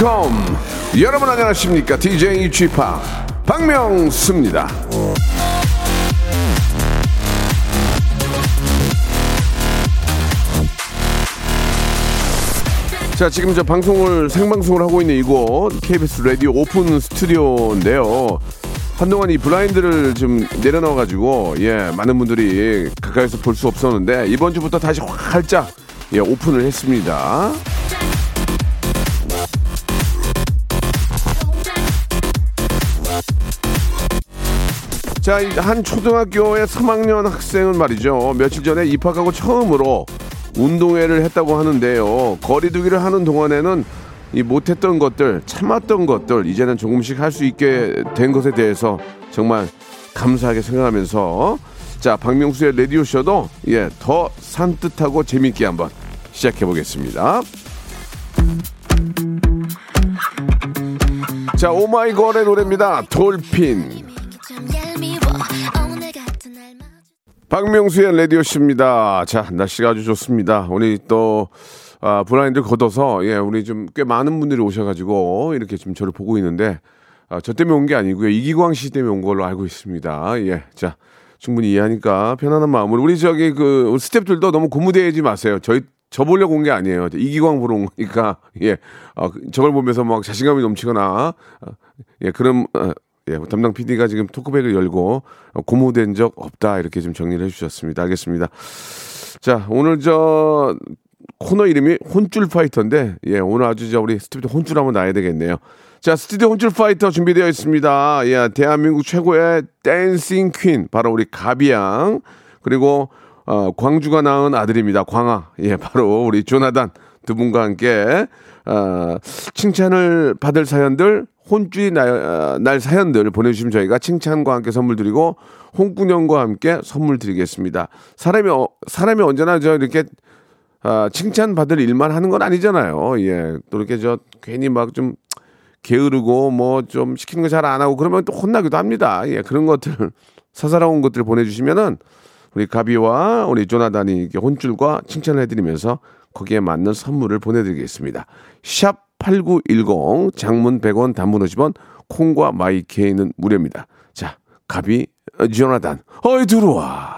welcome. 여러분 안녕하십니까? DJ Chip 박명수입니다. 자, 지금 저 방송을 생방송을 하고 있는 이곳 KBS 라디오 오픈 스튜디오인데요. 한동안 이 블라인드를 좀 내려놔 가지고 예, 많은 분들이 가까이서 볼 수 없었는데 이번 주부터 다시 활짝 예, 오픈을 했습니다. 자, 한 초등학교의 3학년 학생은 말이죠. 며칠 전에 입학하고 처음으로 운동회를 했다고 하는데요. 거리두기를 하는 동안에는 이 못했던 것들, 참았던 것들, 이제는 조금씩 할 수 있게 된 것에 대해서 정말 감사하게 생각하면서 자, 박명수의 라디오쇼도 예, 더 산뜻하고 재밌게 한번 시작해 보겠습니다. 자, 오마이걸의 노래입니다. 돌핀. 박명수의 라디오쇼입니다. 자, 날씨가 아주 좋습니다. 오늘 또, 아, 브라인드 걷어서, 예, 우리 좀 꽤 많은 분들이 오셔가지고, 이렇게 좀 저를 보고 있는데, 아, 저 때문에 온 게 아니고요. 이기광 씨 때문에 온 걸로 알고 있습니다. 예, 자, 충분히 이해하니까 편안한 마음으로. 우리 저기 그 스탭들도 너무 고무되지 마세요. 저희, 저 보려고 온 게 아니에요. 이기광 보러 온 거니까, 예, 어, 저걸 보면서 막 자신감이 넘치거나, 어, 예, 그런, 어, 예, 담당 PD가 지금 토크백을 열고 고무된 적 없다 이렇게 좀 정리를 해주셨습니다. 알겠습니다. 자, 오늘 저 코너 이름이 혼줄 파이터인데 예, 오늘 아주 저 우리 스튜디오 혼줄 한번 나야 되겠네요. 자, 스튜디오 혼줄 파이터 준비되어 있습니다. 예, 대한민국 최고의 dancing queen 바로 우리 가비양 그리고 어, 광주가 낳은 아들입니다. 광아. 예, 바로 우리 조나단 두 분과 함께 어, 칭찬을 받을 사연들 혼쭐이 날, 어, 날 사연들 보내주시면 저희가 칭찬과 함께 선물 드리고 홍군형과 함께 선물 드리겠습니다. 사람이 어, 사람이 언제나 저 이렇게 아, 칭찬 받을 일만 하는 건 아니잖아요. 예, 또 이렇게 저 괜히 막 좀 게으르고 뭐 좀 시키는 거 잘 안 하고 그러면 또 혼나기도 합니다. 예, 그런 것들 사사로운 것들 보내주시면은 우리 가비와 우리 조나단이 혼줄과 칭찬을 해드리면서 거기에 맞는 선물을 보내드리겠습니다. 샵 8910 장문 100원 단문 50원 콩과 마이케이는 무료입니다. 자, 가비 조나단 어이 들어와.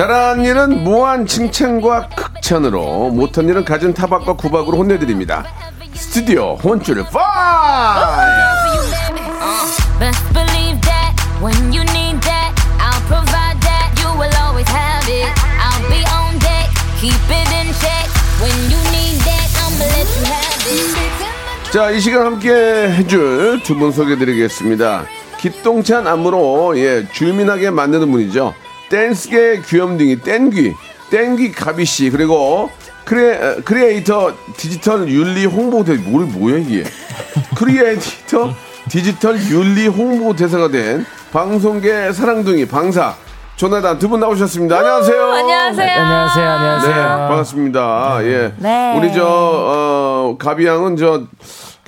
잘한 일은 무한 칭찬과 극찬으로 못한 일은 갖은 타박과 구박으로 혼내드립니다. 스튜디오 혼줄 파이! 자, 이 시간 함께 해줄 두 분 소개드리겠습니다. 기똥찬 안무로 예, 줄민하게 만드는 분이죠. 댄스계 귀염둥이 땡귀, 땡귀 가비 씨 그리고 크리에, 어, 크리에이터 디지털 윤리 홍보 대 뭘 뭐야 이게? 크리에이터 디지털 윤리 홍보 대사가 된 방송계 사랑둥이 방사 조나단 두 분 나오셨습니다. 안녕하세요. 안녕하세요. 안녕하세요, 안녕하세요. 네, 반갑습니다. 예. 네. 우리 저, 어, 가비 양은 저,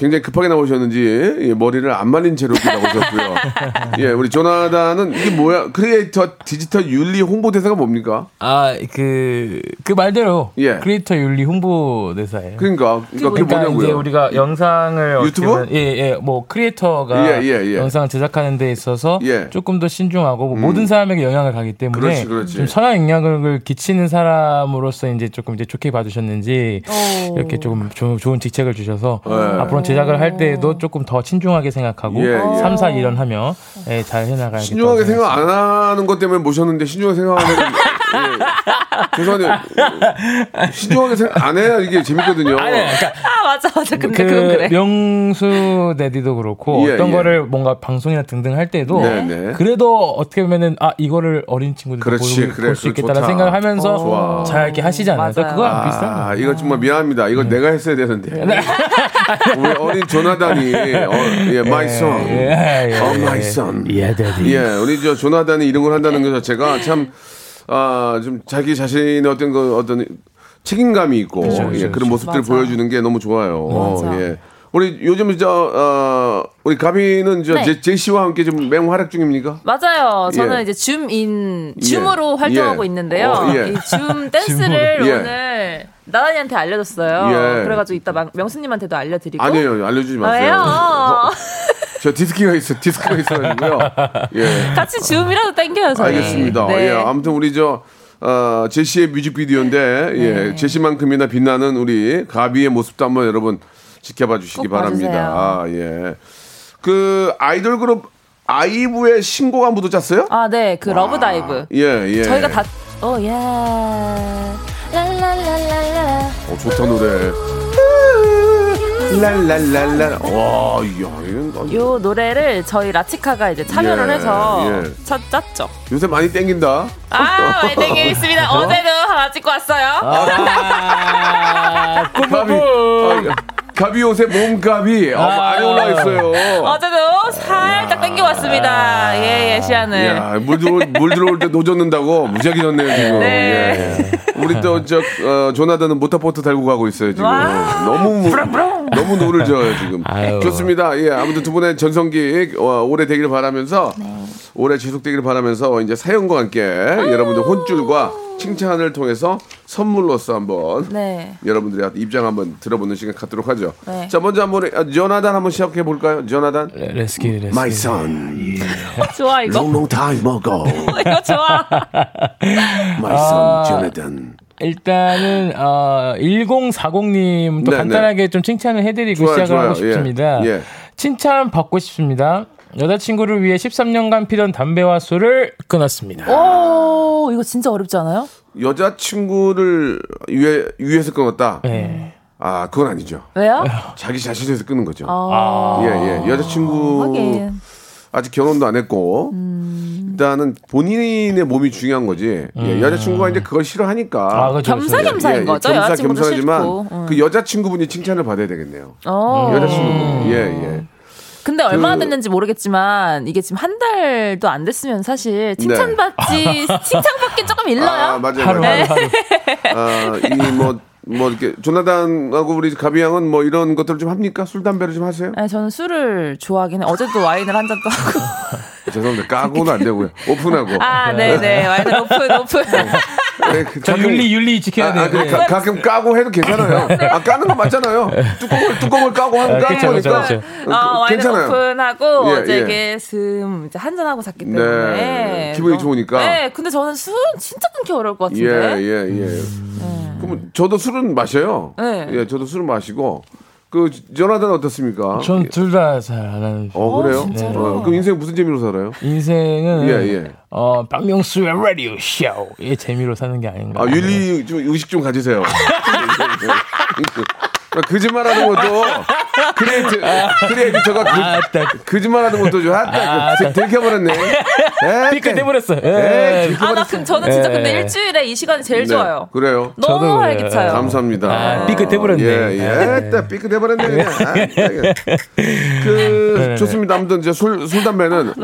굉장히 급하게 나오셨는지 예, 머리를 안 말린 채로 나오셨고요. 예, 우리 조나단은 이게 뭐야? 크리에이터 디지털 윤리 홍보 대사가 뭡니까? 아, 그, 그 말대로 예. 크리에이터 윤리 홍보 대사예요. 그러니까, 그러니까 그게 그러니까 뭐냐고요? 이제 우리가 영상을 유튜브? 보면- 예, 예, 뭐 크리에이터가 예, 예, 예. 영상을 제작하는 데 있어서 예. 조금 더 신중하고 뭐 모든 사람에게 영향을 가기 때문에 그렇지, 그렇지. 좀 선한 영향을 끼치는 사람으로서 이제 조금 이제 좋게 봐주셨는지 오. 이렇게 조금 조, 좋은 직책을 주셔서 네. 앞으로 제 작을 할 때도 조금 더 친중하게 생각하고 예, 예. 3, 4, 1년 하면 예, 잘 해나가야겠다. 신중하게 생각 안 하는 것 때문에 모셨는데 신중하게 생각하면 예. 죄송한데 신중하게 생각 안 해야 이게 재밌거든요. 아니, 그러니까 아 맞아 맞아. 근데 그 그, 건 그래. 명수 데디도 그렇고 예, 어떤 예. 거를 뭔가 방송이나 등등 할 때도 네, 네. 그래도 어떻게 보면은 아 이거를 어린 친구들도 그렇지, 볼 그래, 수 그거 있겠다는 좋다. 생각을 하면서 좋아. 잘 이렇게 하시잖아요. 그래서 맞아요. 그거랑 비슷한 아. 이거 정말 미안합니다. 이거 내가 했어야 되는데. 우리 어린 조나단이, 어, 예, my son. 예, 예, oh, my 예. son. 예, 데디. 예, 우리 저 조나단이 이런 걸 한다는 것 자체가 참, 아, 좀 자기 자신의 어떤 그 어떤 책임감이 있고, 그렇죠, 예, 그렇죠, 그런 모습들을 맞아. 보여주는 게 너무 좋아요. 맞아. 예. 우리 요즘 저, 어, 우리 가비는 저 네. 제, 제시와 함께 좀 맹 활약 중입니까? 맞아요. 저는 예. 이제 줌인 줌으로 예. 활동하고 예. 있는데요. 어, 예. 이줌 댄스를. 예. 오늘 나단이한테 알려줬어요. 예. 그래가지고 이따 막 명수님한테도 알려드리고. 아니에요, 알려주지 마세요. 저 리스크가 있어, 리스크가 있어가지고요. 예. 같이 줌이라도 땡겨요. 저희. 알겠습니다. 네. 예, 아무튼 우리 저 어, 제시의 뮤직비디오인데 예, 네. 제시만큼이나 빛나는 우리 가비의 모습도 한번 여러분 지켜봐 주시기 꼭 바랍니다. 아, 예. 그 아이돌 그룹 아이브의 신곡 안무도 짰어요? 아, 네. 그 LOVE DIVE. 예, 예. 저희가 다 어, 예. 랄랄랄랄라. 어, 좋다 노래. 랄랄랄라. 와, 이야, 이건 요 노래를 저희 라치카가 이제 참여를 예, 해서 예. cha- 짰죠. 요새 많이 땡긴다. 아, 많이 되게 있습니다. 어제도 하나 찍고 왔어요. 아, 가비, 아, 가비 요새 몸값이 아, 많이 올라 있어요. 어제도 살짝 땡겨왔습니다. 예, 예, 시안을. 야, 물 들어올, 물 들어올 때 노젓는다고 무지하게 젓네요, 지금. 네. 예. 우리 또, 저, 어, 조나단은 모터보트 달고 가고 있어요, 지금. 와. 너무, 너무 노를 져요, 지금. 아유. 좋습니다. 예, 아무튼 두 분의 전성기, 어, 오래 되기를 바라면서, 오래 지속되기를 바라면서, 이제 사연과 함께 여러분들 혼줄과 칭찬을 통해서 선물로서 한번 네. 여러분들의 입장 한번 들어보는 시간 갖도록 하죠. 네. 자, 먼저 한번, 아, 조나단 한번 시작해 볼까요? 조나단? 레스키 레스키. My son, 좋아, 이거. long, long time ago. 이거 좋아. My son, Jonathan. 일단은 어 1040님 또 네, 간단하게 좀 칭찬을 해드리고 좋아요, 시작을 좋아요. 하고 싶습니다. 예, 예. 칭찬 받고 싶습니다. 여자친구를 위해 13년간 피던 담배와 술을 끊었습니다. 오, 이거 진짜 어렵지 않아요? 여자친구를 위해, 위해서 끊었다? 네. 아, 그건 아니죠. 왜요? 자기 자신을 위해서 끊는 거죠. 아, 예, 예. 여자친구 하긴. 아직 결혼도 안 했고, 음. 일단은 본인의 몸이 중요한 거지. 예, 여자친구가 이제 그걸 싫어하니까. 아, 그렇죠, 그렇죠. 겸사겸사인 거죠. 겸사 여자친구도 겸사하지만 싫고. 응. 그 여자친구분이 칭찬을 받아야 되겠네요. 어. 여자친구분. 예, 예. 근데 얼마나 그- 됐는지 모르겠지만 이게 지금 한 달도 안 됐으면 사실 네. 칭찬받지 칭찬받기 조금 일러요. 아, 맞아요. 하루 맞아요. 하루 하루. 아, 이 뭐, 뭐 이렇게 조나단하고 우리 가비 양은 뭐 이런 것들을 좀 합니까? 술 담배를 좀 하세요? 네, 저는 술을 좋아하긴 해. 어제도 와인을 한 잔도 하고. 죄송합니다. 까고는 안 되고요. 오픈하고. 아, 네, 네. 와인을 오픈, 오픈. 네, 그저 가끔- 윤리 윤리 지켜야 아, 돼요. 아, 그, 네. 가, 가끔 까고 해도 괜찮아요. 아, 까는 거 맞잖아요. 뚜껑을, 뚜껑을 까고 하는 아, 까는 그쵸, 그쵸, 거니까. 그쵸. 어, 그- 어, 와인을 괜찮아요. 오픈하고 예, 어제 예. 이게 슴 이제 한 잔 하고 잤기 네, 때문에 기분이 너무- 좋으니까. 네, 근데 저는 술은 진짜 끊기 어려울 것 예, 같은데. 예, 예. 그럼 저도 술은 마셔요. 네. 예, 저도 술은 마시고. 그, 조나단 어떻습니까? 전 둘 다 잘 안 하는. 어, 그래요? 어, 그럼 인생 무슨 재미로 살아요? 인생은 예, 예. 어 박명수의 라디오 쇼의 재미로 사는 게 아닌가. 아, 윤리 좀 의식 좀 가지세요. 거짓말하는 것도 크리에이트 크리에이터가 그, 아, 딱 거짓말하는 것도 좀 아, 아, 딱 들켜버렸네. 삐끗 해버렸어. 에 예. 아, 나 그, 저는 진짜 예. 근데 일주일에 이 시간이 제일 좋아요. 네, 그래요. 너무 그래요. 활기차요. 감사합니다. 아, 삐끗해버렸네. 예, 예. 딱 삐끗해버렸네. 아, 예. 그, 네. 좋습니다. 아무튼 이제 술, 술, 담배는,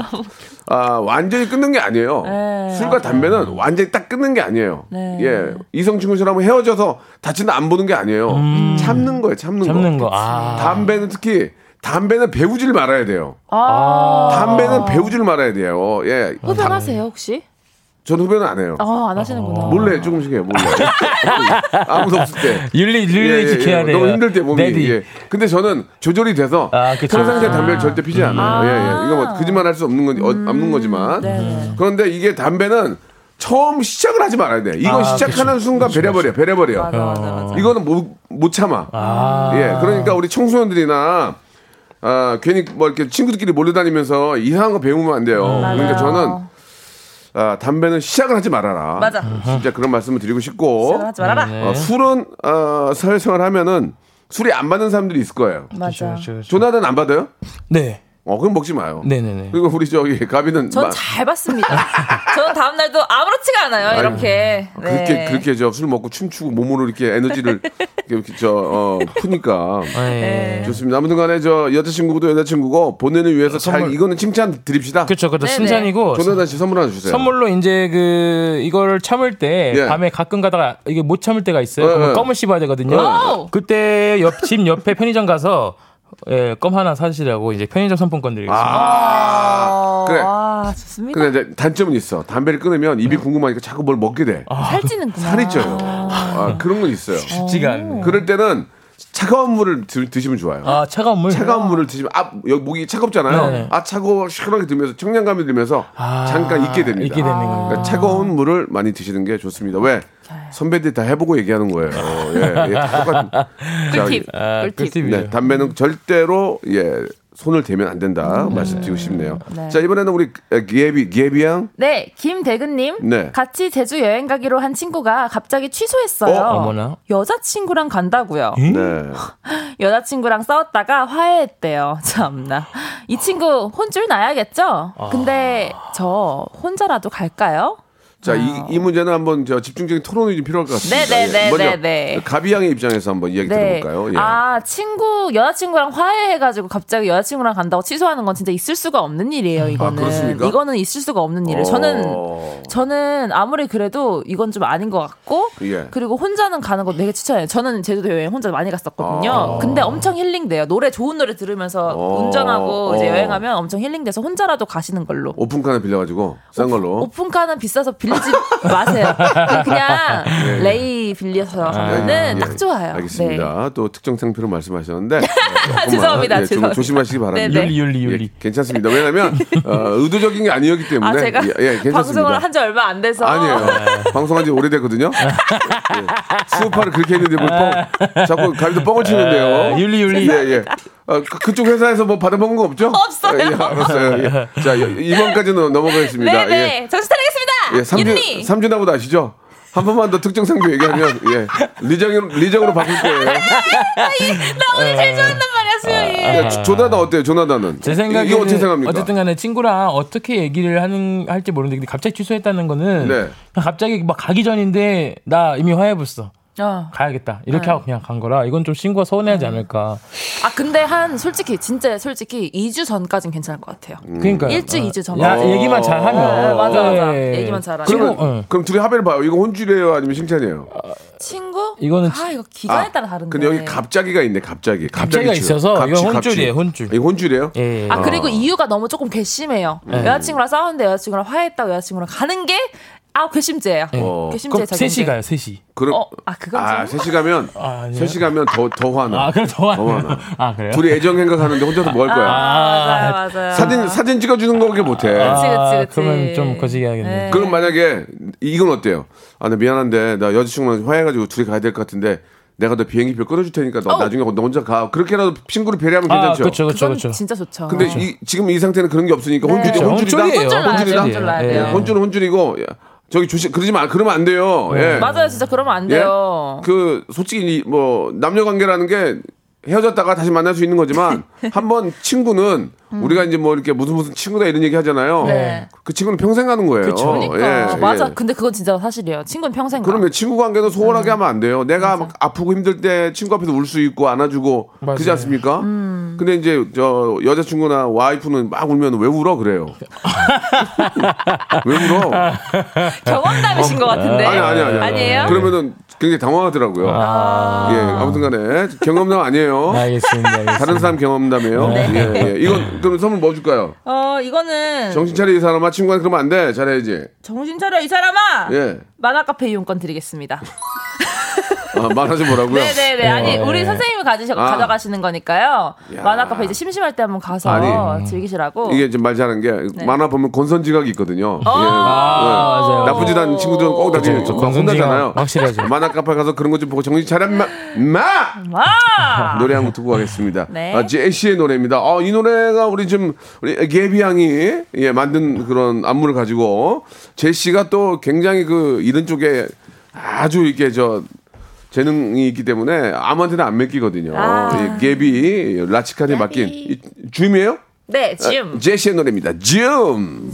아, 완전히 끊는 게 아니에요. 네, 술과 담배는 완전히 딱 끊는 게 아니에요. 네. 예. 이성 친구처럼 헤어져서 다치는 안 보는 게 아니에요. 참는 거예요, 참는, 음. 참는 거. 거. 아. 담배는 특히, 담배는 배우질 말아야 돼요. 아, 담배는 배우질 말아야 돼요. 예. 흡연하세요 혹시? 전 흡연은 안 해요. 아, 안 하시는구나. 몰래 조금씩 해요, 몰래. 아무도 없을 때. 윤리 윤리 예, 예, 지켜야 예. 돼요. 너무 힘들 때 몸이. 레디. 예. 근데 저는 조절이 돼서 아. 평상시에 담배를 절대 피지 않아요. 예, 예. 이거 뭐 거짓말 할 수 없는 건 어, 없는 거지만. 네. 그런데 이게 담배는 처음 시작을 하지 말아야 돼. 이건 아, 시작하는 그쵸. 순간 베려버려, 베려버려. 맞아, 맞아, 맞아. 이거는 못, 못 참아. 아. 예, 그러니까 우리 청소년들이나 아, 괜히 뭐 이렇게 친구들끼리 몰려다니면서 이상한 거 배우면 안 돼요. 그러니까 저는 아, 담배는 시작을 하지 말아라. 맞아. 진짜 그런 말씀을 드리고 싶고 시작을 하지 말아라. 네. 어, 술은 어, 사회생활 하면은 술이 안 받는 사람들이 있을 거예요. 맞아. 조나단 안 받아요? 네. 어, 그럼 먹지 마요. 네네네. 그리고 우리 저기 가비는 전 마- 잘 봤습니다. 저는 다음 날도 아무렇지가 않아요. 이렇게. 네. 그렇게 그렇게 저 술 먹고 춤추고 몸으로 이렇게 에너지를 이렇게 저 어, 푸니까 네. 좋습니다. 아무튼간에 저 여자친구도 여자친구고 본인을 위해서 잘 선물. 이거는 칭찬 드립시다. 그렇죠, 그렇죠. 칭찬이고 조나단 씨 선물 하나 주세요. 선물로 이제 그 이거를 참을 때 예. 밤에 가끔 가다가 이게 못 참을 때가 있어요. 네, 그러면 네. 껌을 씹어야 되거든요. 오! 그때 옆집 옆에 편의점 가서 예, 껌 하나 사시라고 이제 편의점 상품권 드리겠습니다. 아, 그래. 아, 좋습니다. 근데 이제 단점은 있어. 담배를 끊으면 입이 궁금하니까 자꾸 뭘 먹게 돼. 살찌는구나. 살이 쪄요. 아, 그런 건 있어요. 쉽지가 않네. 그럴 때는 차가운 물을 드, 드시면 좋아요. 아 차가운 물. 차가운 물을 드시면 아 여기 목이 차갑잖아요. 네네. 아 차가워 시원하게 들면서 청량감이 들면서 아, 잠깐 잊게 됩니다. 잊게 되는 거예요. 그러니까 차가운 물을 많이 드시는 게 좋습니다. 왜? 선배들이 다 해보고 얘기하는 거예요. 예, 예, 다 똑같은. 자, 꿀팁. 아, 꿀팁. 꿀팁이죠. 네, 담배는 절대로 예 손을 대면 안 된다 말씀드리고 싶네요. 자 이번에는 우리 기예비 기예비 양. 네, 김대근님. 네. 같이 제주 여행 가기로 한 친구가 갑자기 취소했어요. 어, 어머나. 여자친구랑 간다고요. 네. 여자친구랑 싸웠다가 화해했대요. 참나. 이 친구 혼줄 나야겠죠? 근데 저 혼자라도 갈까요? 자, 이, 이 문제는 한번 저 집중적인 토론이 좀 필요할 것 같습니다. 네네네, 예. 먼저 네네. 가비 양의 입장에서 한번 이야기 들어볼까요? 예. 아, 친구, 여자친구랑 화해해가지고 갑자기 여자친구랑 간다고 취소하는 건 진짜 있을 수가 없는 일이에요, 이거는. 아, 그렇습니까? 이거는 있을 수가 없는 일이에요. 어. 저는, 저는 아무리 그래도 이건 좀 아닌 것 같고, 예. 그리고 혼자는 가는 거 되게 추천해요. 저는 제주도 여행 혼자 많이 갔었거든요. 아. 근데 엄청 힐링돼요. 노래, 좋은 노래 들으면서 어. 운전하고 이제 어. 여행하면 엄청 힐링돼서 혼자라도 가시는 걸로. 오픈카나 빌려가지고 싼 걸로. 오픈카는 비싸서 빌리지 마세요. 그냥 레이 빌려서 가면은 예, 딱 좋아요. 알겠습니다. 또 특정 상표로 말씀하셨는데 조금만, 죄송합니다, 예, 좀 죄송합니다. 조심하시기 바랍니다. 네네. 윤리 윤리 윤리. 예, 괜찮습니다. 왜냐하면 어, 의도적인 게 아니었기 때문에 아, 제가 예, 예, 괜찮습니다. 방송을 한 지 얼마 안 돼서. 아니에요. 방송한 지 오래됐거든요. 예. 스우파를 그렇게 했는데 뭘 뻥, 자꾸 가비도 뻥을 치는데요. 아, 윤리, 윤리. 예, 예. 어, 그, 그쪽 회사에서 뭐 받아먹은 거 없죠? 없어요. 예, 알았어요. 예. 자, 이번까지는 넘어가겠습니다. 네네. 예. 정신 차리겠습니다. 예, 삼준, 윤리. 삼준하고도 아시죠? 한 번만 더 특정 상표 얘기하면, 예. 리정으로, 리정으로 바꿀 거예요. 나 오늘 제일 좋아한단 말이야, 수요일. 예, 조- 조나단 어때요? 조나단은? 제 생각에 이거 어떻게 생각합니까? 어쨌든 간에 친구랑 어떻게 얘기를 하는 할지 모르는데 근데 갑자기 취소했다는 거는 네. 갑자기 막 가기 전인데 나 이미 화해했어. 어. 가야겠다. 이렇게 네. 하고 그냥 간 거라 이건 좀 친구가 서운해하지 않을까. 아, 근데 한, 솔직히, 진짜 솔직히 2주 전까지는 괜찮을 것 같아요. 그러니까 일주, 이주 전. 야, 어. 얘기만 잘 하면 네, 맞아, 맞아. 예. 얘기만 잘하면. 친구, 응. 그럼 둘이 합의를 봐요. 이거 혼줄이에요? 아니면 칭찬이에요? 친구? 이거는 아, 이거 기간에 따라 다른데. 근데 여기 갑자기가 있네, 갑자기. 갑자기가 치고. 있어서 갑치, 이건. 혼줄이에요, 혼줄. 이거 혼줄이에요? 예. 아 그리고 이유가 너무 조금 괘씸해요. 여자친구랑 싸웠는데 여자친구랑 화해했다고 여자친구랑 가는 게 아 괘씸죄예요. 어. 괘씸죄 그럼 적용돼. 셋이 가요, 셋이. 그럼, 어, 아 그건 아, 좀. 셋이 가면, 아, 아니에요? 셋이 가면 더, 더 화나. 아, 그럼 더더 화나. 하나. 아, 그래요? 둘이 애정 행각하는데 혼자서 뭐 할 거야? 아, 맞아요, 맞아요. 사진, 사진 찍어 주는 거밖에 못 해. 그치, 그치, 아, 그치. 그러면 좀 거시기 하겠네. 네. 그럼 만약에 이건 어때요? 아, 나 미안한데 나 여자친구랑 화해가지고 둘이 가야 될 것 같은데 내가 너 비행기표 끊어줄 테니까 너 어. 나중에 너 혼자 가. 그렇게라도 친구를 배려하면 아, 괜찮죠? 그렇죠, 그렇죠, 그건 그렇죠. 진짜 좋죠. 근데 이, 지금 이 상태는 그런 게 없으니까 혼줄이 그렇죠. 혼줄이다. 혼줄이에요. 혼줄 나야 혼줄이다. 혼줄 나야 예. 돼요. 혼줄은 혼줄이고 야, 저기 조심 그러지 마 그러면 안 돼요. 예. 맞아요, 진짜 그러면 안 예? 돼요. 그 솔직히 이뭐 남녀 관계라는 게 헤어졌다가 다시 만날 수 있는 거지만 한 번 친구는 우리가 이제 뭐 이렇게 무슨 무슨 친구다 이런 얘기 하잖아요. 음. 네. 그 친구는 평생 가는 거예요. 그러니까 예, 맞아. 예. 근데 그건 진짜 사실이에요. 친구는 평생 가. 그러면 친구 관계는 음. 소홀하게 하면 안 돼요. 내가 막 아프고 힘들 때 친구 앞에서 울 수 있고 안아주고 그러지 맞아요. 않습니까? 음. 근데 이제 저 여자친구나 와이프는 막 울면 왜 울어 그래요. 왜 울어? 경험담이신 것 같은데. 아니 아니 아니. 아니 에요? 그러면은 굉장히 당황하더라고요. 아. 예, 아무튼간에 경험담 아니에요. 알겠습니다. 알겠습니다. 다른 사람 경험담이에요. 네. 예, 예. 이건 그럼 선물 뭐 줄까요? 어 이거는 정신 차려 이 사람아 친구한테 그러면 안 돼. 잘해야지. 정신 차려 이 사람아. 예. 만화 카페 이용권 드리겠습니다. 아, 말하지 뭐라고요? 네네네. 아니, 우리 선생님이 가지셔, 아. 가져가시는 거니까요. 야. 만화 카페 이제 심심할 때 한번 가서 아니, 즐기시라고. 이게 좀말 잘하는 게 네. 만화 보면 권선지각이 있거든요. 어. 예. 아, 맞아요. 나쁘지 않은 친구들은 꼭 나중에 권선지각 혼나잖아요. 확실하죠. 만화 카페 가서 그런 거 좀 보고 정신 차려 마, 마! 와! 노래 한 곡 듣고 가겠습니다. 네. 아, 제시의 노래입니다. 어, 이 노래가 우리 좀 우리 개비 양이 예, 만든 그런 안무를 가지고 제시가 또 굉장히 그 이런 쪽에 아주 이렇게 저 재능이 있기 때문에 아무한테나 안 맡기거든요. 아. 이 개비 라치칸에 맡긴 이, 줌이에요? 네, 지금. 아, 제시의 노래입니다. 줌.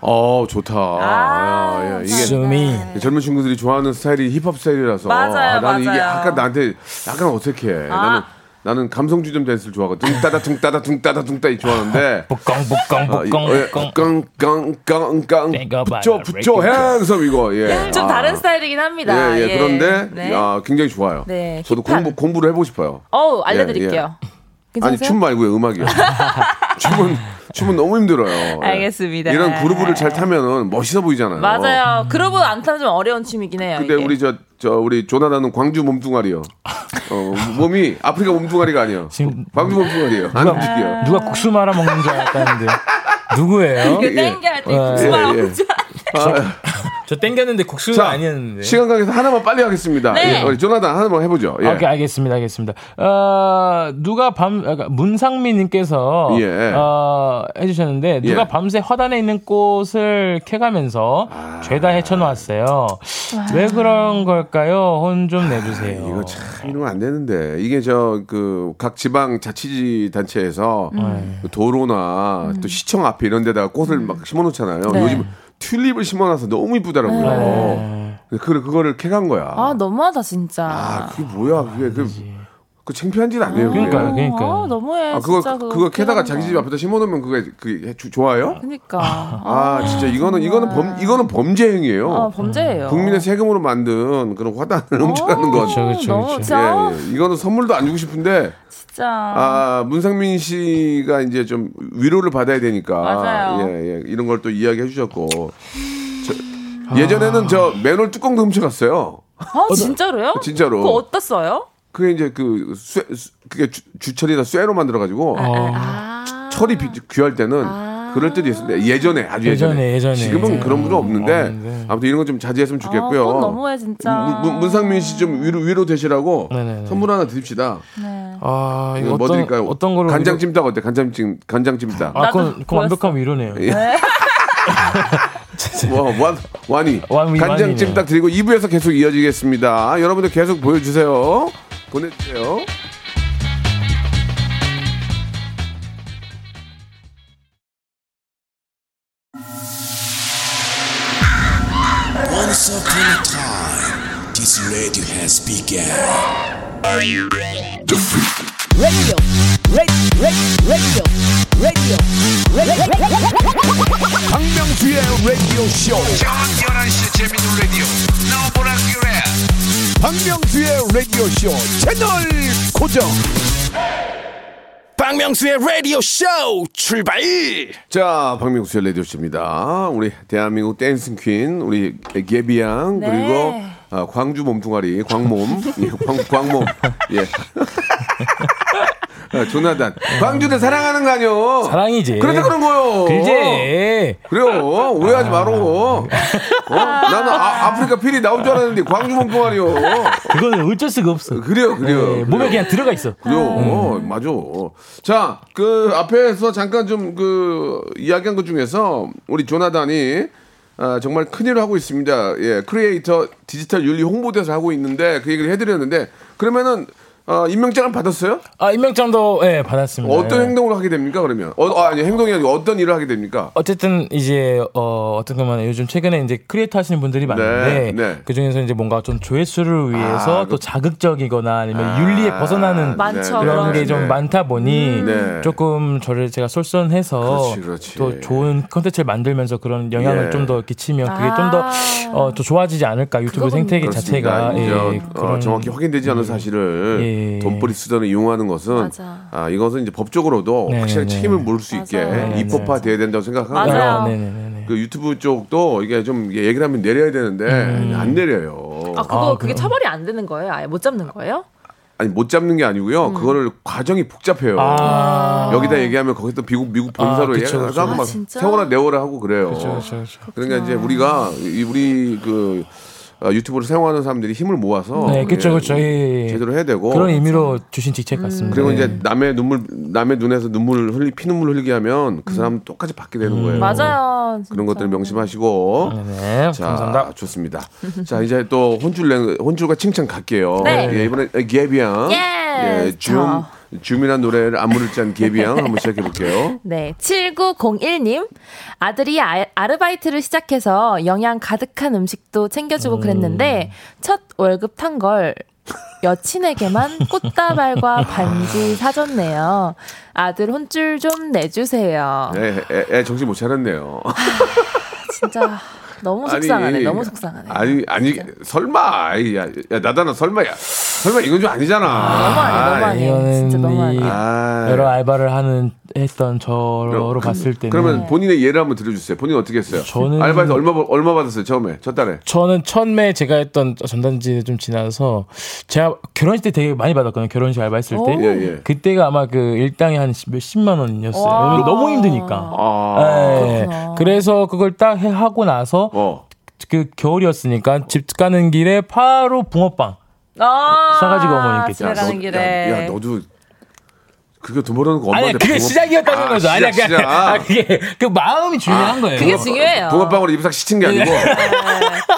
어 좋다. 아, 야, 야, 이게 줌이 젊은 친구들이 좋아하는 스타일이 힙합 스타일이라서 맞아요, 나는 이게 맞아요. 약간 나한테 약간 어색해. 아. 나는 나는 감성주점 댄스를 좋아하거든. 둥따다 둥따다 둥따다 둥따 이 좋아하는데. 북강 북강 아, 이- 북강 어, 예, 북강 깡깡깡깡 붙여 붙여 핸섬 이거 예. 좀 아. 다른 스타일이긴 합니다. 예, 예. 그런데 네. 야, 굉장히 좋아요. 네, 저도 힙한. 공부 공부를 해보고 싶어요. 어우, 알려드릴게요. 아니 괜찮으세요? 춤 말고요 음악이요. 춤은 춤은 너무 힘들어요. 예. 알겠습니다. 이런 그루브를 잘 타면은 멋있어 보이잖아요. 맞아요. 그룹은 안 타면 좀 어려운 춤이긴 해요. 근데 이게. 우리 저, 저 우리 조나단은 광주 몸뚱아리요. 어, 몸이 아프리카 몸뚱아리가 아니에요. 지금 광주 몸뚱아리요. 안 움직여. 누가 국수 말아 먹는 줄 알았다는데 누구예요? 그 땡겨 할때 예, 국수만 예, 예. 먹자. 저 땡겼는데 국수가 자, 아니었는데. 시간 관계에서 하나만 빨리 하겠습니다. 네. 예, 우리 조나단 하나만 해보죠. 예. 오케이 알겠습니다 알겠습니다. 어, 누가 밤 아, 문상민님께서 예. 어, 해주셨는데 누가 예. 밤새 화단에 있는 꽃을 캐가면서 아. 죄다 헤쳐놓았어요. 왜 그런 걸까요? 혼 좀 내주세요. 이거 참 이러면 안 되는데 이게 저 그 각 지방 자치지 단체에서 음. 그 도로나 또 시청 앞에 이런 데다가 꽃을 막 심어놓잖아요. 네. 요즘 튤립을 심어놔서 너무 이쁘더라고요. 네. 그 그거를 캐간 거야. 아, 너무하다, 진짜. 아, 그게 뭐야? 그게 그, 그 창피한 짓 아니에요. 그게. 그러니까요, 그러니까. 아, 너무해. 아, 그거, 진짜 그거 캐다가. 자기 집 앞에다 심어놓으면 그게, 그게 주- 좋아요? 그니까. 아, 진짜 이거는, 이거는 범, 이거는 범죄 행위예요. 아, 범죄예요. 국민의 세금으로 만든 그런 화단을 훔쳐가는 건. 그쵸, 그쵸, 너무 그쵸. 진짜, 예, 예. 이거는 선물도 안 주고 싶은데, 진짜. 아, 문상민 씨가 이제 좀 위로를 받아야 되니까. 맞아요. 예, 예. 이런 걸 또 이야기해 주셨고. 저- 예전에는 저 맨홀 뚜껑도 훔쳐갔어요. 아, 진짜로요? 진짜로. 그거 어땠어요? 그게 이제 그 쇠, 쇠- 그게 주, 주철이나 쇠로 만들어 가지고 아. 철이 비- 귀할 때는 그럴 때도 있었는데 예전에 아주 예전에, 예전에, 예전에. 지금은 그런 분은 없는데 없는데. 아무튼 이런 건 좀 자제했으면 좋겠고요. 아, 너무해, 진짜. 문- 문- 문상민 씨 좀 위로 위로 되시라고 네네네. 선물 하나 드립시다. 네. 아 이거 뭐 어떤 드릴까요? 어떤 거로 간장 위로- 찜닭 어때? 간장 찜 간장 찜닭. 아 그건, 그건 완벽한 위로네요. 예. 와, 완, 완이 완- 간장 완이네. 찜닭 드리고 2부에서 계속 이어지겠습니다. 여러분들 계속 보여주세요. 보내주세요. Once upon a time, this radio has begun. radio, radio, radio, radio, 박명수의 라디오 쇼. 박명수의 라디오 쇼 채널 고정. 박명수의 라디오 쇼 출발. 자, 박명수의 라디오 쇼입니다. 우리 대한민국 dancing queen, 우리 가비 양, 네. 그리고 아, 광주 몸뚱아리, 광몸, 예, 광, 광몸, 예. 아, 조나단. 광주대 사랑하는 거 아니요? 사랑이지. 그래서 그런 거요. 그제 그래요. 오해하지 마로. 어? 나는 아프리카 feel이 나올 줄 알았는데 광주 몸뚱아리요. 그거는 어쩔 수가 없어. 그래요, 그래요. 네, 몸에. 그냥 들어가 있어. 그래요. 어, 맞아. 자, 그 앞에서 잠깐 좀 그 이야기한 것 중에서 우리 조나단이 아, 정말 큰일을 하고 있습니다. 예, 크리에이터 디지털 윤리 홍보대사 하고 있는데 그 얘기를 해드렸는데 그러면은 어, 임명장을 받았어요? 아 임명장도 예 받았습니다. 어떤 예. 행동을 하게 됩니까? 그러면 어, 아, 아니 행동이 아니고 어떤 일을 하게 됩니까? 어쨌든 이제 어 어떤 거면 요즘 최근에 이제 크리에이터 하시는 분들이 많은데 네, 네. 그 중에서 이제 뭔가 좀 조회수를 위해서 아, 또 그- 자극적이거나 아니면 아, 윤리에 벗어나는 많죠, 그런 게좀 네. 많다 보니 네. 조금 저를 제가 솔선해서 그렇지, 그렇지. 또 좋은 컨텐츠를 만들면서 그런 영향을 예. 좀더 끼치면 그게 아. 좀더 어, 또 좋아지지 않을까 유튜브 생태계 자체가 이제, 예, 어, 정확히 확인되지 않은 사실을 예. 돈벌이 수단을 이용하는 것은 맞아. 아, 이것은 이제 법적으로도 네, 확실히 네, 책임을 네. 물을 수 있게 맞아요. 네, 입법화돼야 된다고 생각하고요. 맞아요. 네네네. 그 유튜브 쪽도 이게 좀 얘기를 하면 내려야 되는데 음. 안 내려요. 아 그거 아, 그게? 처벌이 안 되는 거예요? 아예 못 잡는 거예요? 아니 못 잡는 게 아니고요. 음. 그거를 과정이 복잡해요. 아. 여기다 얘기하면 거기서 미국 미국 본사로 아, 그쵸, 얘기해서 그쵸. 하고 아, 막? 세월아 네월아 하고 그래요. 그렇죠, 그렇죠. 그러니까 이제 우리가 이 우리 그 어, 유튜브를 사용하는 사람들이 힘을 모아서 네, 그렇죠, 예, 그렇죠. 예, 예. 제대로 해야 되고 그런 의미로 주신 직책 같습니다. 그리고 예. 이제 남의 눈물 남의 눈에서 눈물을 흘리 피눈물 흘리게 하면 그 사람 은 똑같이 받게 되는 거예요. 음. 맞아요. 그런 것들 명심하시고 네, 자, 감사합니다. 좋습니다. 자, 이제 또 혼줄 내 혼줄과 칭찬 갈게요. 네. 예, 이번에 게비양. 예. 예, 줌 자. 줌이란 노래를 안무를 짠 게비양 한번 시작해 볼게요. 네, 7901님. 아들이 아, 아르바이트를 시작해서 영양 가득한 음식도 챙겨주고 그랬는데, 첫 월급 탄 걸 여친에게만 꽃다발과 반지 사줬네요. 아들 혼줄 좀 내주세요. 애, 애, 애 정신 못 차렸네요. 진짜 너무 속상하네. 너무 속상하네. 아니 아니 설마 아이, 야, 야 나다나 설마야 설마 이건 좀 아니잖아. 너무 아니, 너무 아니. 이거는 진짜 너무 이 아니에요. 아. 여러 알바를 하는 했던 저로 봤을 때는 그러면 본인의 예를 한번 들어주세요. 본인 어떻게 했어요? 저는- 알바에서 얼마 벌- 얼마 받았어요 처음에 첫 달에? 저는 처음에 제가 했던 전단지 좀 지나서 제가 결혼식 때 되게 많이 받았거든요. 결혼식 알바했을 때. 예, 예. 그때가 아마 그 일당이 한 몇십만 원이었어요. 와. 왜냐면 너무 힘드니까. 아, 예. 그렇구나. 그래서 그걸 딱 해- 하고 나서 어. 그 겨울이었으니까 집 가는 길에 바로 붕어빵. 아, 싸가지고 어머님께 야, 가는 너- 길에. 야, 야, 너도 그게 돈 벌어는 거 아니 엄마한테 그게 붕어- 시작이었다는 아, 거죠. 아니 시작, 시작. 아, 그게 그 마음이 중요한 거예요. 그게 중요해요. 붕어빵으로 입싹 시친 게 아니고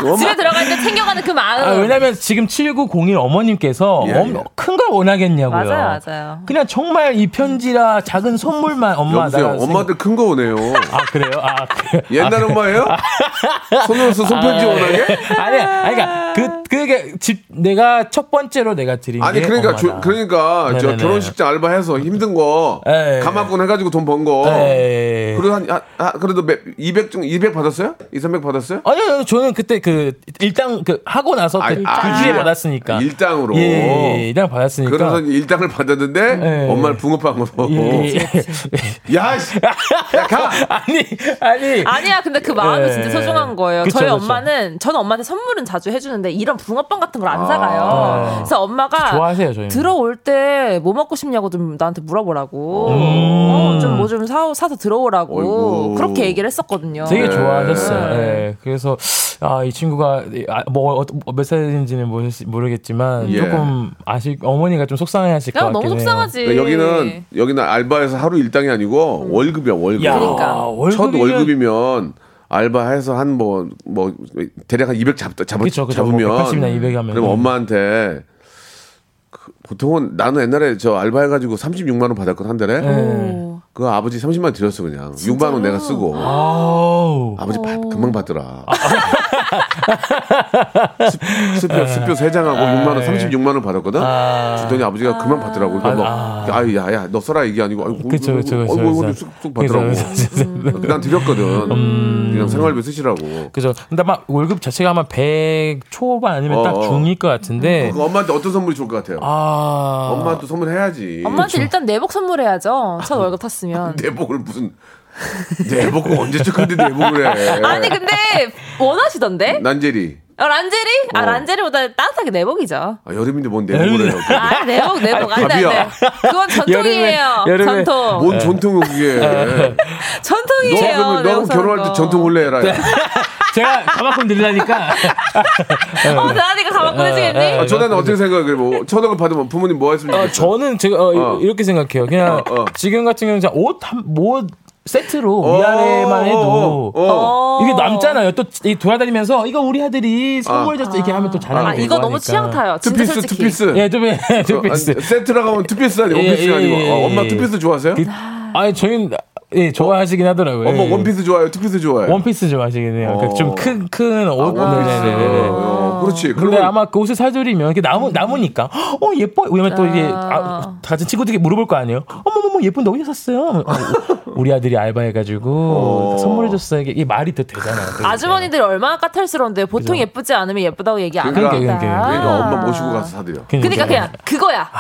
엄마 집에 들어갈 때 챙겨가는 그 마음. 아, 왜냐면 지금 7901 어머님께서 예, 엄- 예. 큰걸 원하겠냐고요. 맞아요, 맞아요. 그냥 정말 이 편지라 작은 선물만 엄마 여보세요. 엄마들 큰거 오네요. 아 그래요? 아 그래요? 옛날 엄마예요? 손으로서 손편지 원하게? 아니, 아니, 그러니까 그 그게 집 내가 첫 번째로 내가 드린 아니 게 그러니까. 조- 그러니까 저 네네네. 결혼식장 알바해서 힘든 거 예. 가마꾼 해가지고 돈 번 거. 예. 그래도 한 아, 아, 그래도 몇, 200중 200 받았어요? 2, 300 받았어요? 아니요, 저는 그때 그 일당 그 하고 나서 그, 아, 그 아, 주에 아, 받았으니까 일당으로. 예, 예, 예, 일당 받았으니까. 그래서 일당을 받았는데 예. 엄마를 붕어빵으로. 예, 예, 예. 야, 씨. 야 가. 아니, 아니. 아니야, 근데 그 마음이 예. 진짜 소중한 거예요. 그쵸, 저희 그쵸. 엄마는 저는 엄마한테 선물은 자주 해주는데 이런 붕어 빵 같은 걸안 아. 사가요. 그래서 엄마가 좋아하세요, 저희는. 들어올 때 뭐 먹고 싶냐고 좀 나한테 물어보라고. 음. 어, 좀뭐좀 사서 들어오라고 어이구. 그렇게 얘기를 했었거든요. 되게 네. 좋아하셨어요. 예. 그래서 아, 이 친구가 아, 뭐몇 살인지는 모르, 모르겠지만 예. 조금 아실 어머니가 좀 속상해하실 것 야, 같긴 너무 해요. 속상하지. 그러니까 여기는 여기는 알바에서 하루 일당이 아니고 월급이야 월급. 야, 그러니까. 첫 월급이면- 월급이면 알바해서 한뭐뭐 대략 한 200 잡, 잡, 그쵸, 그쵸. 잡으면 뭐 180이나 200 하면. 그럼 엄마한테 그 보통은 나는 옛날에 저 알바해 가지고 36만 원 받았거든 한 달에. 네. 그 아버지 30만 원 드렸어 그냥. 6만 원 내가 쓰고. 아우. 아버지 받- 금방 받더라. 수- 수표 수표 세 장하고 6만 원 36만 원 받았거든. 아. 주더니 아버지가 금방 받더라고. 그러니까 뭐, 아이 야야 너 써라 이게 아니고 아이고 그쵸, 그쵸, 그쵸. 어이구 그래서- 쑥쑥 받더라고. 그래서- 그래서- 난 드렸거든. 음. 그냥 생활비 쓰시라고. 그죠. 근데 아마 월급 자체가 아마 100 초반 아니면 어, 딱 어. 중일 것 같은데. 그 엄마한테 어떤 선물이 좋을 것 같아요? 아. 엄마한테 선물해야지. 엄마한테 일단 내복 선물해야죠. 첫 월급 탔으면. 내복을 무슨 내복을 언제 축한데 내복을 해? 아니 근데 원하시던데? 난제리. 어, 란제리? 아 어. 란제리보다 따뜻하게 내복이죠. 아, 여름인데 뭔 내복을 해요? 아 내복 내복 안 돼 안돼. 밥이야. 그건 전통이에요. 여름에- 여름에 전통. 뭔 전통이 그게? 너 전통이에요. 그러면 너 내복 사는 결혼할 때 거. 전통 원래 해라. 제가 가만큼 들으라니까. 어 나니까 가만 보내시겠니? 아, 전화는 어떻게 생각해? 뭐 천억을 받으면 부모님 뭐 했으면 어, 좋겠어? 저는 제가 어, 어. 이렇게 생각해요. 그냥 어, 어. 지금 같은 경우는 옷 한 뭐 세트로 어, 위아래만 해도 어, 어, 어. 이게 남잖아요. 또이 돌아다니면서 이거 우리 아들이 선물 줬어 이렇게 하면 또 자랑이 아 이거 너무 하니까. 취향 타요. 투피스 솔직히. 투피스. 예, 두 배, 두 어, 피스. 아니, 세트라고 하면 투피스 아니고 예, 원피스 예, 아니고 예, 어, 엄마 예. 투피스 좋아하세요? 아니 저희는 예 좋아하시긴 하더라고요. 엄마 예. 원피스 좋아해요? 투피스 좋아해요? 원피스 좋아하시긴 해요. 어. 좀큰큰 옷. 아, 원피스. 네네 네. 어, 그렇지. 근데 아마 그 옷을 사드리면 이게 나무 나무니까 어 예뻐 왜냐면 또 이게 아, 다른 친구들이 물어볼 거 아니에요. 어머머머 예쁜데 어디서 샀어요? 아, 우리 아들이 알바해가지고 선물해줬어요. 이게, 이게 말이 더 되잖아요. 그러니까. 아주머니들이 얼마나 까탈스러운데 보통 그죠. 예쁘지 않으면 예쁘다고 얘기 안 그러니까, 합니다. 그러니까, 그러니까 엄마 모시고 가서 사드려. 그러니까 그냥 그거야.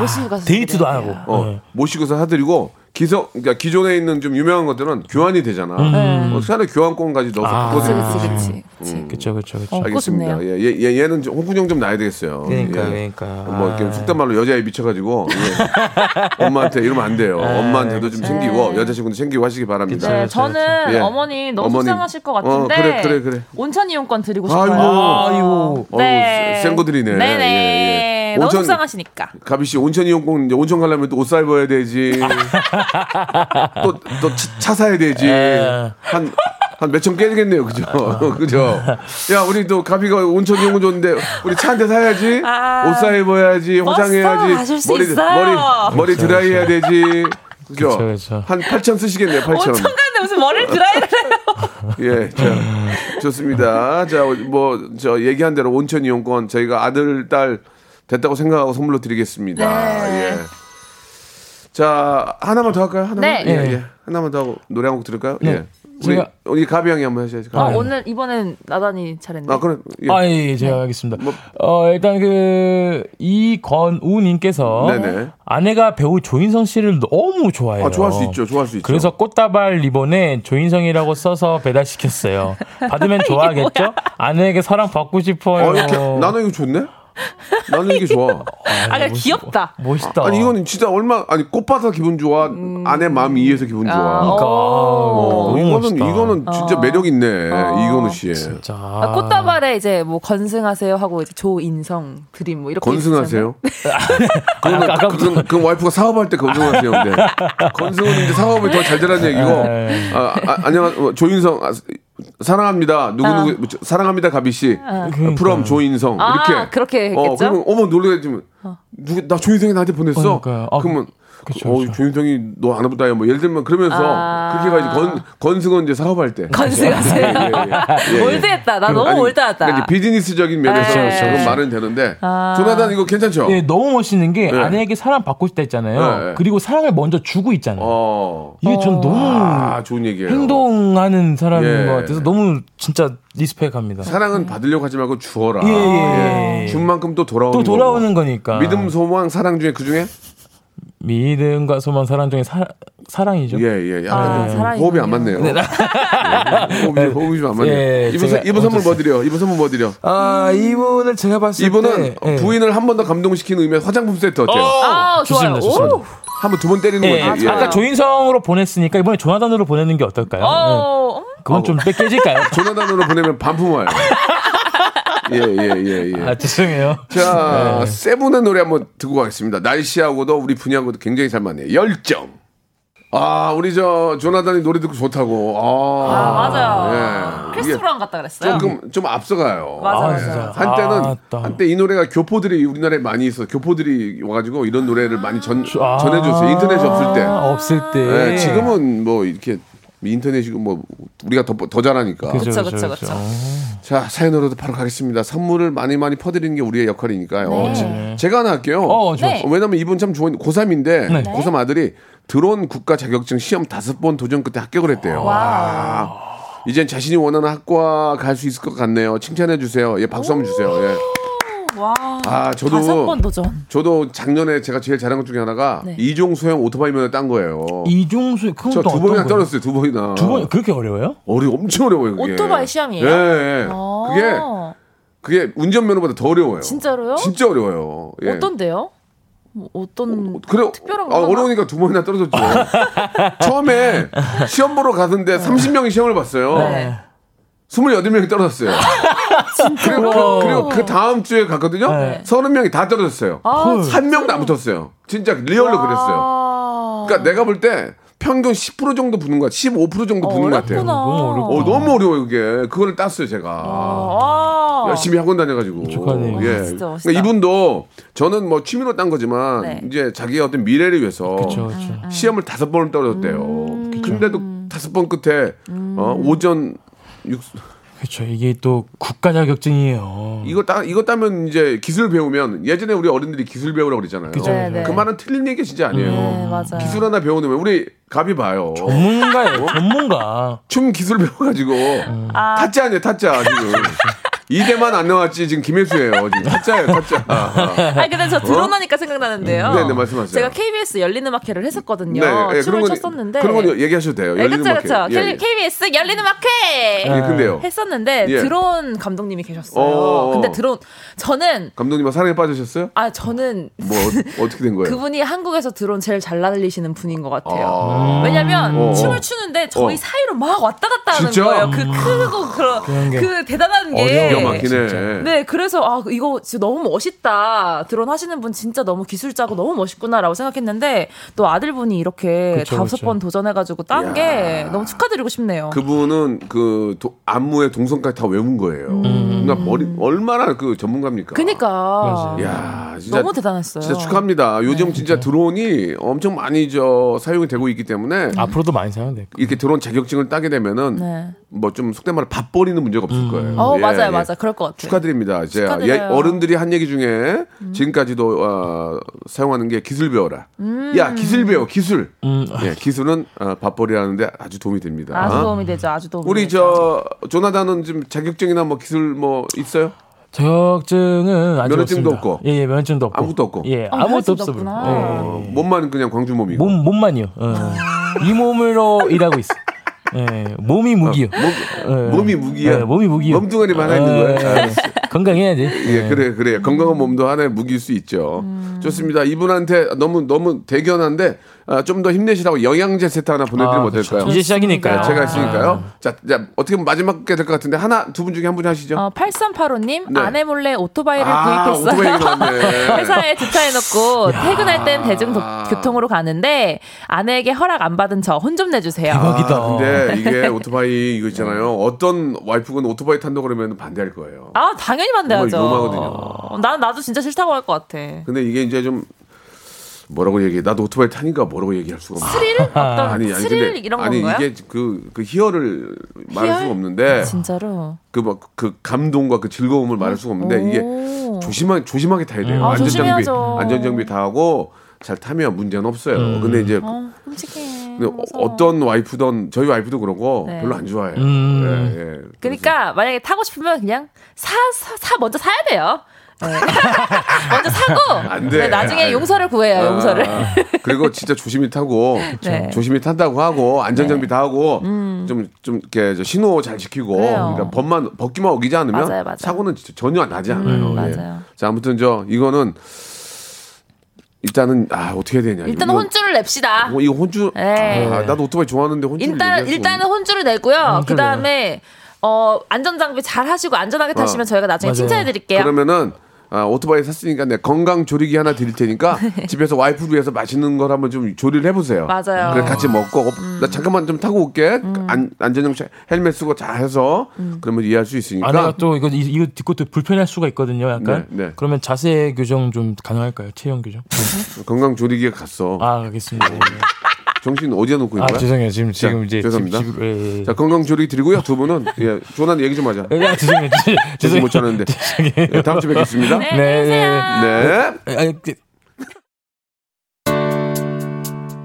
모시고 가서 데이트도 안 드려야 하고. 어, 모시고서 사드리고 기성 그러니까 기존에 있는 좀 유명한 것들은 교환이 되잖아. 어, 차라리 교환권까지 넣어서 아. 바꿔드리는 거지. 그쵸 그쵸 그쵸. 어, 그거 알겠습니다. 예, 얘, 얘, 얘는 좀 홍군형 좀 나야 되겠어요. 그러니까 예. 그러니까. 뭐 이렇게 속된 말로 여자에 미쳐가지고 예. 엄마한테 이러면 안 돼요. 엄마한테도 좀 챙기고 여자친구도 챙기고 하시기 바랍니다. 네, 저는 예. 어머니 너무 어머님. 속상하실 것 어, 같은데 그래, 그래, 그래. 온천 이용권 드리고 싶어요. 아이고. 아이고. 어우, 센 거들이네. 네네. 예, 예. 너무 온천- 속상하시니까. 가비 씨 온천 이용권 이제 온천 가려면 또 옷 사 입어야 되지. 또 또차 사야 되지. 에. 한한 몇 천 깨지겠네요, 그죠? 그죠? 야, 우리 또 가비가 온천 이용권 줬는데 우리 차 한 대 사야지. 아. 옷 사 입어야지. 화장해야지. 머리 있어요. 머리 머리 드라이 해야 되지. 그죠? 그쵸. 한 8천 쓰시겠네요, 8천. 온천 가는데 무슨 머리를 드라이를 해요. 예, 자, 좋습니다. 자, 뭐, 저, 얘기한 대로 온천 이용권 저희가 아들, 딸 됐다고 생각하고 선물로 드리겠습니다. 네. 예. 자, 하나만 더 할까요? 하나만? 네. 예, 네. 예. 하나만 더 하고 노래 한 곡 들을까요? 네. 예. 우리, 제가- 우리 가비 형이 한번 하셔야죠. 아, 가비 형. 오늘 이번엔 나단이 잘했네. 아, 그럼, 예. 아, 예, 예, 제가 하겠습니다. 뭐- 어, 일단 그, 이건우 님께서 네네. 아내가 배우 조인성 씨를 너무 좋아해요. 아, 좋아할 수 있죠. 좋아할 수 있죠. 그래서 꽃다발 리본에 조인성이라고 써서 배달시켰어요. 받으면 좋아하겠죠? 아내에게 사랑 받고 싶어요. 어, 이렇게, 나는 이거 좋네? 나는 이게 좋아. 아, 그냥 귀엽다. 멋있다. 아니, 이거는 진짜 얼마, 아니, 꽃 받아서 기분 좋아. 아내 마음 이해해서 기분 좋아. 그러니까, 어, 너무 이거는, 멋있다. 이거는 진짜 매력 있네. 이건우 씨. 진짜. 아, 꽃다발에 이제 뭐 건승하세요 하고 이제 조인성 드림 뭐 이렇게 건승하세요? 그건, 아까- 그건, 그건 와이프가 사업할 때 건승하세요. 근데 건승은 이제 사업을 더 잘 되라는 얘기고. 네. 아, 아, 안녕하세요. 조인성. 아, 사랑합니다. 누구누구, 뭐, 사랑합니다, 가비 씨. 프롬 조인성. 아, 이렇게. 그렇게 어, 했겠죠? 그러면 어머, 놀래지면. 누구, 나 조인성이 나한테 보냈어? 그러니까요. 아, 그러면. 그쵸, 어, 그쵸. 조인성이 너 안 해보다 뭐 예를 들면 그러면서 아. 그렇게 가지 건 건승은 이제 사업할 때 건승하세요. 예, 예, 예, 예. 올드했다. 나 너무 아니, 올드하다. 그러니까 비즈니스적인 면에서 네. 그런 그쵸. 말은 되는데 아. 조나단 이거 괜찮죠? 예, 너무 멋있는 게 네. 아내에게 사랑 받고 싶다 했잖아요. 네. 그리고 사랑을 먼저 주고 있잖아요. 어. 이게 전 너무 아, 좋은 얘기예요. 행동하는 사람인 예. 것 같아서 너무 진짜 리스펙합니다. 사랑은 받으려고 하지 말고 주어라. 예, 예, 예. 준 만큼 또 돌아오는 또 돌아오는 거고. 거니까. 믿음, 소망, 사랑 중에 그 중에 믿음과 소망, 사랑 중에 사, 사랑이죠. 예, 예. 약간 아, 좀 사랑이군요. 호흡이 안 맞네요. 예, 호흡이, 호흡이 좀 안 맞네요. 예, 이분, 이분 선물 뭐 드려? 이분 선물 뭐 드려? 아, 이분을 제가 봤을 이분은 때 예. 부인을 한 번 더 감동시키는 의미의 화장품 세트 어때요? 아, 좋아요. 좋습니다, 좋습니다. 오. 한번 두 번 때리는 예, 거지. 예. 아까 조인성으로 보냈으니까 이번에 조나단으로 보내는 게 어떨까요? 예. 어, 음. 그건 좀 뺏겨질까요? 조나단으로 보내면 반품 와요. 예, 예, 예, 예. 아, 죄송해요. 자, 네. 세븐의 노래 한번 듣고 가겠습니다. 날씨하고도 우리 분야하고도 굉장히 잘 맞네요. 열정. 아, 우리 저 조나단이 노래 듣고 좋다고. 아, 아, 맞아요. 예. 크리스 이게 브라운 같다 그랬어요. 조금 좀 앞서가요. 맞아, 아, 맞아. 한때는 아, 따. 한때 이 노래가 교포들이 우리나라에 많이 있어. 교포들이 와가지고 이런 노래를 많이 전 아, 전해줬어요. 인터넷이 없을 때. 없을 때. 예, 지금은 뭐 이렇게 인터넷이 뭐 우리가 더, 더 잘하니까. 그죠, 그쵸, 그죠. 그쵸. 자, 사연으로도 바로 가겠습니다. 선물을 많이 많이 퍼드리는 게 우리의 역할이니까요. 네. 제- 제가 하나 할게요. 어, 좋아. 네. 왜냐면 이분 참 좋은 고3인데 네. 고3 아들이 드론 국가 자격증 시험 다섯 번 도전 끝에 합격을 했대요. 와. 이젠 자신이 원하는 학과 갈 수 있을 것 같네요. 칭찬해 주세요. 예, 박수 한번 주세요. 예. 와. 아, 저도 다섯 번 도전. 저도 작년에 제가 제일 잘한 것 중에 하나가 네. 이종수형 오토바이 면허 딴 거예요. 이종수 그건 저또두 어떤 번이나 거예요? 떨었어요. 두 번이나. 두 번, 그렇게 어려워요? 어려 엄청 어려워요. 그게. 오토바이 시험이에요? 예, 예. 어. 그게 그게 운전면허보다 더 어려워요. 진짜로요? 진짜 어려워요. 예. 어떤데요? 뭐 어떤 그래 특별한 아, 거 어려우니까 두 번이나 떨어졌죠. 처음에 시험 보러 가는데 30명이 시험을 봤어요. 네. 28명이 떨어졌어요. 그리고, 그, 그리고 그 다음 주에 갔거든요. 네. 30명이 다 떨어졌어요. 아, 한 명도 안 붙었어요. 진짜 real로 그랬어요. 아. 그러니까 내가 볼 때 평균 10% 정도 붙는 것 같아요. 15% 정도 붙는 것 같아요. 너무. 어, 너무 어려워요, 그게. 그거를 땄어요, 제가. 와. 열심히 학원 다녀가지고. 축하드려요. 예. 진짜 멋있다. 그러니까 이분도 저는 뭐 취미로 딴 거지만 네. 이제 자기의 어떤 미래를 위해서 그렇죠, 그렇죠. 시험을 다섯 번을 떨어졌대요. 근데도 다섯 번 끝에 어, 오전 육 그렇죠. 이게 또 국가 자격증이에요. 이거 따 이거 따면 이제 기술 배우면 예전에 우리 어른들이 기술 배우라고 그랬잖아요. 그죠, 네, 네. 그 말은 틀린 얘기 진짜 아니에요. 네, 맞아요. 기술 하나 배워놓으면 우리 갑이 봐요. 전문가예요, 전문가. 춤 기술 배워가지고 아. 타짜 아니에요 타짜 지금 이대만 안 나왔지 지금 김혜수예요. 지금 타짜예요, 타짜. 아, 아. 아니 근데 저 드러나니까 생각나는데요. 어? 네, 네, 말씀하세요. 제가 KBS 열린 음악회를 했었거든요. 네, 예, 춤을 그런 건- 췄었는데. 그런 건 얘기하셔도 돼요. 네, 열리는 그쵸, 음악회. 그쵸. 예, 예. KBS 열린 음악회! 예, 근데요. 했었는데 예. 드론 감독님이 계셨어요. 어어어. 근데 드론 저는 감독님은 사랑에 빠지셨어요? 아 저는 뭐 어, 어떻게 된 거예요? 그분이 한국에서 드론 제일 잘 날리시는 분인 것 같아요. 아. 왜냐면 어, 어. 춤을 추는데 저희 어. 사이로 막 왔다 갔다 하는 진짜? 거예요. 그 크고 그런 게그 대단한 게 기가 어려워요, 막히네. 진짜. 네, 그래서 아 이거 진짜 너무 멋있다. 드론 하시는 분 진짜 너무 기술자고 너무 멋있구나라고 생각했는데 또 아들분이 이렇게 그쵸, 다섯 그쵸. 번 도전해가지고 딴 게 너무 축하드리고 싶네요. 그분은 그 도- 안무의 동선까지 다 외운 거예요. 그러니까 머리 얼마나 그 전문가입니까? 그니까 야, 진짜 너무 대단했어요. 진짜 축하합니다. 요즘 진짜 드론이 엄청 많이 저 사용이 되고 있기 때문에 앞으로도 많이 사용돼. 이렇게 드론 자격증을 따게 되면은 네. 뭐 좀 속된 말로 밥 버리는 문제가 없을 거예요. 어 예, 맞아요, 예. 맞아요. 그럴 것 같아요. 축하드립니다. 이제. 예, 어른들이 한 얘기 중에 지금까지도 어, 사용하는 게 기술 배워라. 음. 야 기술 배워 기술. 예, 기술은 어, 밥벌이하는데 아주 도움이 됩니다. 아주 도움이 되죠. 아주 도움이 우리 되죠. 저 조나단은 지금 자격증이나 뭐 기술 뭐 있어요? 자격증은 아직 면허증도 없습니다. 없고. 예, 예, 면허증도 없고. 아무것도 없고. 예, 어, 아무것도 면허증도 없어. 예. 어, 몸만 그냥 광주 몸이고. 몸 몸만요. 어. 이 몸으로 일하고 있어. 예, 몸이 무기요. 예. 몸이 무기야. 예, 몸이 무기요. 몸뚱아리만 하나 있는 거예요. 예, 알았어. 건강해야지. 예, 그래, 그래. 건강한 몸도 하나의 무기일 수 있죠. 좋습니다. 이분한테 너무, 너무 대견한데, 아, 좀더 힘내시라고 영양제 세트 하나 보내드리면 아, 어떨까요? 이제 시작이니까요. 제가 했으니까요. 자, 자, 어떻게 보면 마지막 게 될 것 같은데, 하나, 두 분 중에 한 분이 하시죠. 어, 8385님 네. 아내 몰래 오토바이를 아, 구입했어요. 오토바이. 회사에 주차해놓고 퇴근할 땐 대중교통으로 가는데 아내에게 허락 안 받은 저 혼 좀 내주세요. 대박이다. 아, 근데 이게 오토바이 이거 있잖아요. 어떤 와이프가 오토바이 탄다 그러면 반대할 거예요. 아 당연히 반대하죠. 정말 위험하거든요. 어, 난 나도 진짜 싫다고 할 것 같아. 근데 이게 이제 좀 뭐라고 얘기해? 나도 오토바이 타니까 뭐라고 얘기할 수가 없네. 스릴 어떤 아니, 아니, 스릴 근데, 이런 아니, 건가요? 이게 그, 그 희열을 말할 희열? 수가 없는데, 진짜로. 그 뭐, 그 감동과 그 즐거움을 말할 수가 없는데, 이게 오. 조심하, 조심하게 타야 돼요. 아, 안전장비, 조심해야죠. 안전장비 다 하고 잘 타면 문제는 없어요. 근데 이제 어, 끔찍해. 근데 어- 무서워. 어떤 와이프든 저희 와이프도 그러고 네. 별로 안 좋아해요. 음. 예, 예. 그러니까 만약에 타고 싶으면 그냥 사, 사, 사 먼저 사야 돼요. 네. 먼저 사고 안 돼. 네, 나중에 아이. 용서를 구해요. 아, 용서를. 그리고 진짜 조심히 타고 네. 조심히 탄다고 하고 안전장비 다 하고 좀좀 이렇게 저 신호 잘 지키고 음. 그래요. 그러니까 법만 법기만 어기지 않으면 맞아요, 맞아요. 사고는 진짜 전혀 나지 않아요. 음, 예. 맞아요. 자 아무튼 저 이거는 일단은 아 어떻게 해야 되냐. 일단은 이거- 혼주를 냅시다. 어, 이거 혼주. 네. 아, 나도 오토바이 좋아하는데 혼주. 일단 일단은 혼주를 내고요. 그 다음에 어 안전 장비 잘 하시고 안전하게 타시면 저희가 나중에 맞아요. 칭찬해 드릴게요. 그러면은 아, 오토바이 샀으니까 내 건강 조리기 하나 드릴 테니까 집에서 와이프를 위해서 맛있는 걸 한번 좀 조리를 해보세요. 맞아요. 음. 그래 같이 먹고 어, 나 잠깐만 좀 타고 올게. 안, 안전용 헬멧 쓰고 잘 해서 음. 그러면 이해할 수 있으니까. 아내가 또 이거 이- 이거 듣고 또 불편할 수가 있거든요. 약간. 네, 네. 그러면 자세 교정 좀 가능할까요? 체형 교정? 건강 조리기에 갔어. 아, 알겠습니다. 예. 정신 어디에 놓고 있는 아, 거야? 죄송해요. 지금 자, 지금 이제 죄송합니다. 집, 집, 예, 예. 자 건강 조리기 드리고요. 두 분은 예, 조난 얘기 좀 하자. 아, 죄송해요. 죄송해요. 못 차는데. 예, 다음 주에 뵙겠습니다. 네, 네, 네. 네. 그-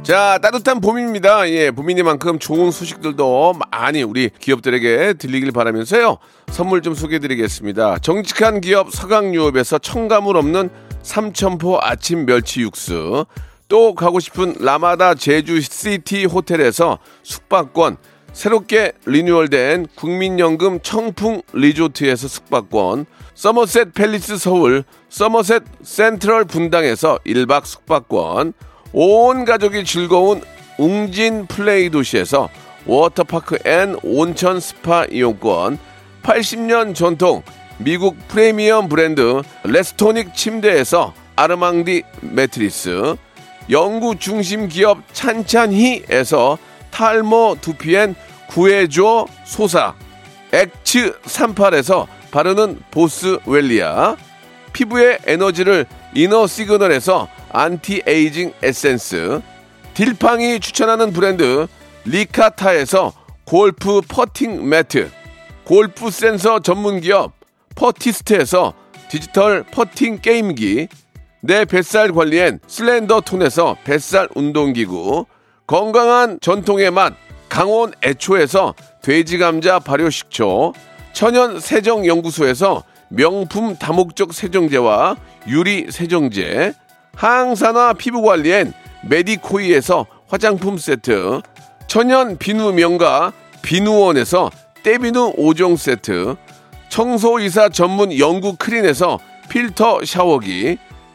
자, 따뜻한 봄입니다. 예, 봄이니만큼 좋은 소식들도 많이 우리 기업들에게 들리길 바라면서요. 선물 좀 소개해 드리겠습니다. 정직한 기업 서강유업에서 청가물 없는 삼천포 아침 멸치 육수. 또 가고 싶은 라마다 제주 시티 호텔에서 숙박권. 새롭게 리뉴얼된 국민연금 청풍 리조트에서 숙박권. 서머셋 팰리스 서울, 서머셋 센트럴 분당에서 1박 숙박권. 온 가족이 즐거운 웅진 플레이 도시에서 워터파크 and 온천 스파 이용권 80년 전통 미국 프리미엄 브랜드 레스토닉 침대에서 아르망디 매트리스 영구 중심 기업 찬찬히에서 탈모 두피엔 구해줘 소사 엑츠 38에서 바르는 보스 웰리아 피부의 에너지를 이너 시그널에서 안티에이징 에센스 딜팡이 추천하는 브랜드 리카타에서 골프 퍼팅 매트 골프 센서 전문 기업 퍼티스트에서 디지털 퍼팅 게임기 내 뱃살 관리엔 슬렌더 톤에서 뱃살 운동기구 건강한 전통의 맛 강원 애초에서 돼지 감자 발효식초 천연 세정 연구소에서 명품 다목적 세정제와 유리 세정제, 항산화 피부 관리엔 메디코이에서 화장품 세트, 천연 비누 명가 비누원에서 때비누 5종 세트, 청소이사 전문 영구 크린에서 필터 샤워기,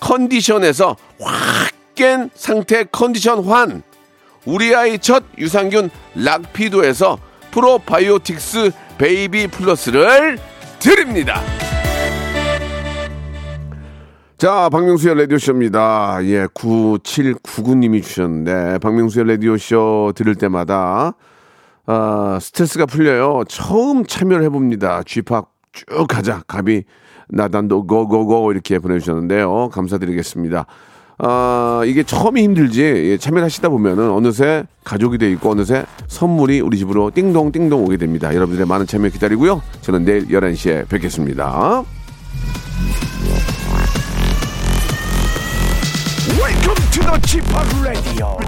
컨디션에서 확 깬 상태 컨디션 환, 우리 아이 첫 유산균 락피도에서 프로바이오틱스 베이비 플러스를 드립니다. 자, 박명수의 라디오쇼입니다. 예, 9799님이 주셨는데, 박명수의 라디오쇼 들을 때마다, 아, 스트레스가 풀려요. 처음 참여를 해봅니다. 쥐팍 쭉 가자. 갑이 나단도 고고고 이렇게 보내주셨는데요. 감사드리겠습니다. 아, 이게 처음이 힘들지, 예, 참여를 하시다 보면은 어느새 가족이 돼 있고 어느새 선물이 우리 집으로 띵동 띵동 오게 됩니다. 여러분들의 많은 참여 기다리고요. 저는 내일 11시에 뵙겠습니다. Welcome to the Chip Radio.